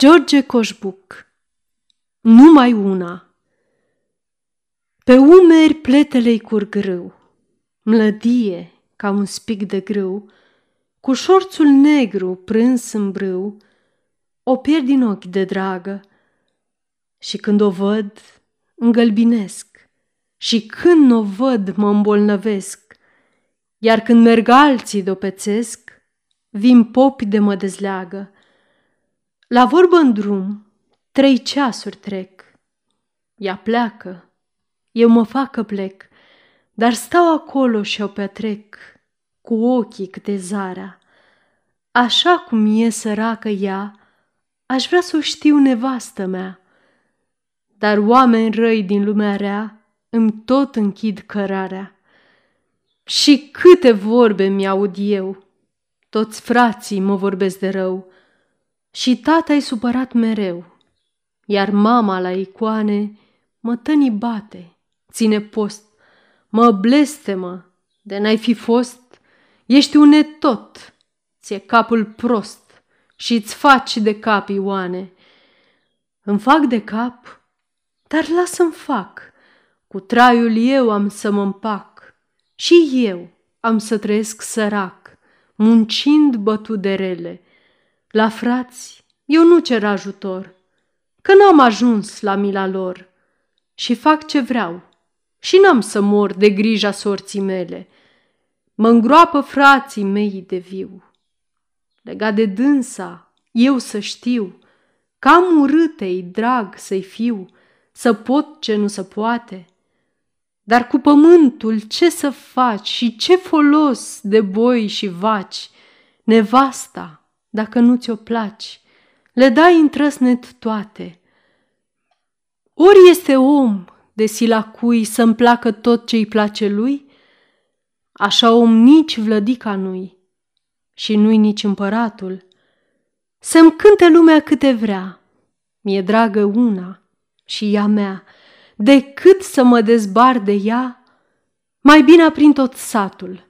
George Coșbuc. Numai una. Pe umeri pletele-i curg râu, Mlădie ca un spic de grâu, Cu șorțul negru prâns în brâu, O pierd din ochi de dragă. Și când o văd, îngălbinesc, Și când o văd, mă îmbolnăvesc, Iar când merg alții de-o pețesc, Vin popi de mă dezleagă. La vorbă în drum, trei ceasuri trec. Ea pleacă, eu mă fac că plec, dar stau acolo și o petrec cu ochii câte zarea. Așa cum e săracă ea, aș vrea să o știu nevastă mea. Dar oameni răi din lumea rea îmi tot închid cărarea. Și câte vorbe mi-aud eu, toți frații mă vorbesc de rău, și tata-i supărat mereu, iar mama la icoane mă tăni bate, ține post, mă blestemă de n-ai fi fost, ești un netot, ți-e capul prost și-ți faci de cap ioane. Îmi fac de cap, dar lasă-mi fac, cu traiul eu am să mă împac și eu am să trăiesc sărac, muncind bătut de rele, la frați, eu nu cer ajutor, că n-am ajuns la mila lor și fac ce vreau și n-am să mor de grija sorții mele. Mă îngroapă frații mei de viu. Legat de dânsa, eu să știu că am urâtei drag să-i fiu, să pot ce nu se poate. Dar cu pământul ce să faci și ce folos de boi și vaci, nevasta, dacă nu ți-o placi, le dai întrăsnet toate. Ori este om de sila cui să-mi placă tot ce-i place lui, așa om nici vlădica nu-i și nu-i nici împăratul. Să-mi cânte lumea câte vrea, mi-e dragă una și ea mea, decât să mă dezbar de ea, mai bine aprind tot satul